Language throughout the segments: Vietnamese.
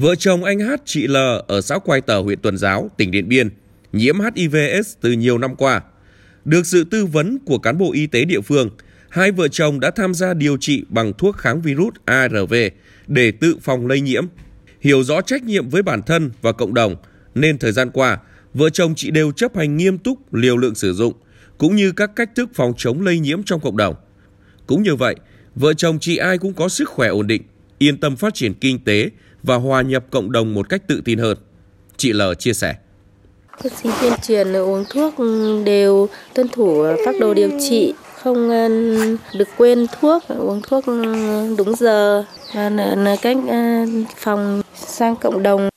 Vợ chồng anh Hát chị L ở xã Quai Tờ, huyện Tuần Giáo, tỉnh Điện Biên, nhiễm HIVS từ nhiều năm qua. Được sự tư vấn của cán bộ y tế địa phương, hai vợ chồng đã tham gia điều trị bằng thuốc kháng virus ARV để tự phòng lây nhiễm. Hiểu rõ trách nhiệm với bản thân và cộng đồng, nên thời gian qua, vợ chồng chị đều chấp hành nghiêm túc liều lượng sử dụng, cũng như các cách thức phòng chống lây nhiễm trong cộng đồng. Cũng như vậy, vợ chồng chị ai cũng có sức khỏe ổn định, yên tâm phát triển kinh tế và hòa nhập cộng đồng một cách tự tin hơn. Chị L chia sẻ. Bác sĩ tuyên truyền uống thuốc đều tuân thủ phác đồ điều trị, không ờ, được quên thuốc, uống thuốc đúng giờ, là cách ờ, phòng sang cộng đồng.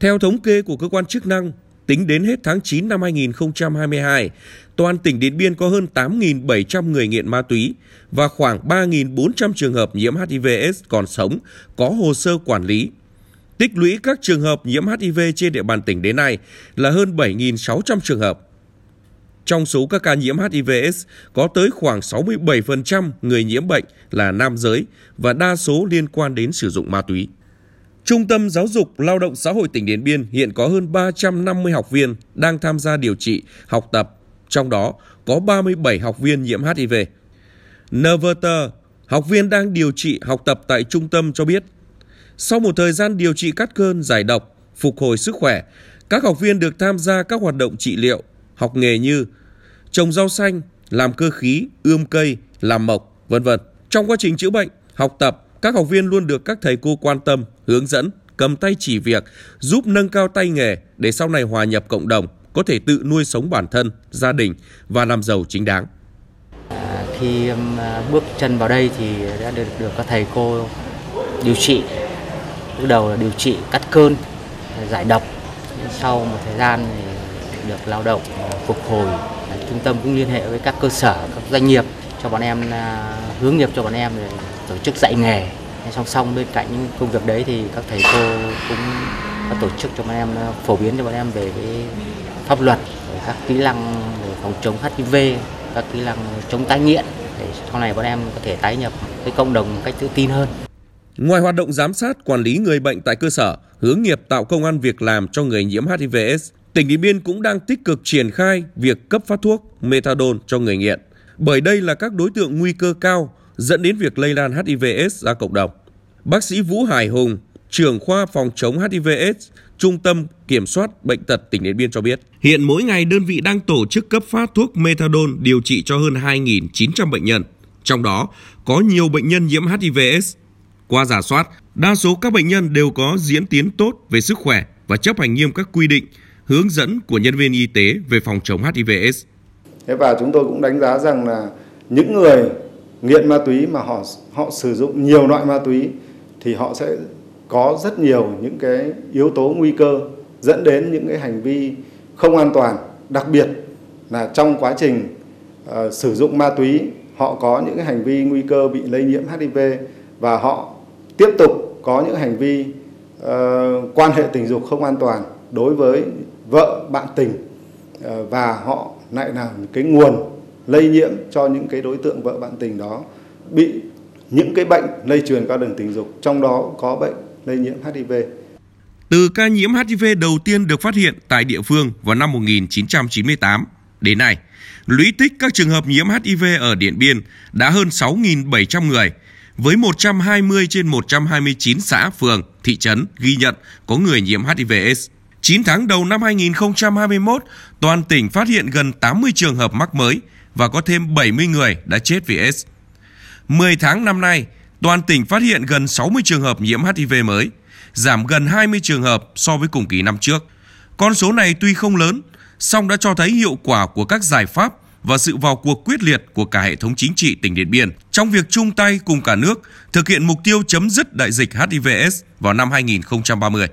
Theo thống kê của cơ quan chức năng, tính đến hết tháng 9 năm 2022, toàn tỉnh Điện Biên có hơn 8.700 người nghiện ma túy và khoảng 3.400 trường hợp nhiễm HIVS còn sống có hồ sơ quản lý. Tích lũy các trường hợp nhiễm HIV trên địa bàn tỉnh đến nay là hơn 7.600 trường hợp. Trong số các ca nhiễm HIVS có tới khoảng 67% người nhiễm bệnh là nam giới và đa số liên quan đến sử dụng ma túy. Trung tâm Giáo dục Lao động Xã hội tỉnh Điện Biên hiện có hơn 350 học viên đang tham gia điều trị, học tập, trong đó có 37 học viên nhiễm HIV. Nerverter, học viên đang điều trị học tập tại trung tâm cho biết, sau một thời gian điều trị cắt cơn, giải độc, phục hồi sức khỏe, các học viên được tham gia các hoạt động trị liệu, học nghề như trồng rau xanh, làm cơ khí, ươm cây, làm mộc, vân vân. Trong quá trình chữa bệnh, học tập, các học viên luôn được các thầy cô quan tâm, hướng dẫn, cầm tay chỉ việc, giúp nâng cao tay nghề để sau này hòa nhập cộng đồng, có thể tự nuôi sống bản thân, gia đình và làm giàu chính đáng. À, khi um, à, bước chân vào đây thì đã được được các thầy cô điều trị. Lúc đầu là điều trị cắt cơn, giải độc. Sau một thời gian thì được lao động phục hồi. Trung tâm cũng liên hệ với các cơ sở, các doanh nghiệp cho bọn em à, hướng nghiệp cho bọn em để tổ chức dạy nghề song song bên cạnh những công việc đấy thì các thầy cô cũng có tổ chức cho bọn em à, phổ biến cho bọn em về cái pháp luật các kỹ năng về phòng chống HIV các kỹ năng chống tái nghiện để sau này bọn em có thể tái nhập với cộng đồng một cách tự tin hơn. Ngoài hoạt động giám sát quản lý người bệnh tại cơ sở, hướng nghiệp tạo công an việc làm cho người nhiễm HIVS, tỉnh Điện Biên cũng đang tích cực triển khai việc cấp phát thuốc methadone cho người nghiện. Bởi đây là các đối tượng nguy cơ cao dẫn đến việc lây lan HIVS ra cộng đồng. Bác sĩ Vũ Hải Hùng, trưởng khoa phòng chống HIVS, Trung tâm Kiểm soát Bệnh tật tỉnh Điện Biên cho biết, hiện mỗi ngày đơn vị đang tổ chức cấp phát thuốc methadone điều trị cho hơn 2.900 bệnh nhân. Trong đó có nhiều bệnh nhân nhiễm HIVS. Qua giả soát, đa số các bệnh nhân đều có diễn tiến tốt về sức khỏe và chấp hành nghiêm các quy định, hướng dẫn của nhân viên y tế về phòng chống HIVS. Thế và chúng tôi cũng đánh giá rằng là những người nghiện ma túy mà họ họ sử dụng nhiều loại ma túy thì họ sẽ có rất nhiều những cái yếu tố nguy cơ dẫn đến những cái hành vi không an toàn. Đặc biệt là trong quá trình uh, sử dụng ma túy họ có những cái hành vi nguy cơ bị lây nhiễm HIV và họ tiếp tục có những hành vi uh, quan hệ tình dục không an toàn đối với vợ bạn tình uh, và họ lại là cái nguồn lây nhiễm cho những cái đối tượng vợ bạn tình đó bị những cái bệnh lây truyền qua đường tình dục, trong đó có bệnh lây nhiễm HIV. Từ ca nhiễm HIV đầu tiên được phát hiện tại địa phương vào năm 1998 đến nay, lũy tích các trường hợp nhiễm HIV ở Điện Biên đã hơn 6.700 người, với 120 trên 129 xã, phường, thị trấn ghi nhận có người nhiễm HIV/AIDS. 9 tháng đầu năm 2021, toàn tỉnh phát hiện gần 80 trường hợp mắc mới, và có thêm 70 người đã chết vì AIDS. 10 tháng năm nay, toàn tỉnh phát hiện gần 60 trường hợp nhiễm HIV mới, giảm gần 20 trường hợp so với cùng kỳ năm trước. Con số này tuy không lớn, song đã cho thấy hiệu quả của các giải pháp và sự vào cuộc quyết liệt của cả hệ thống chính trị tỉnh Điện Biên trong việc chung tay cùng cả nước thực hiện mục tiêu chấm dứt đại dịch HIVS vào năm 2030.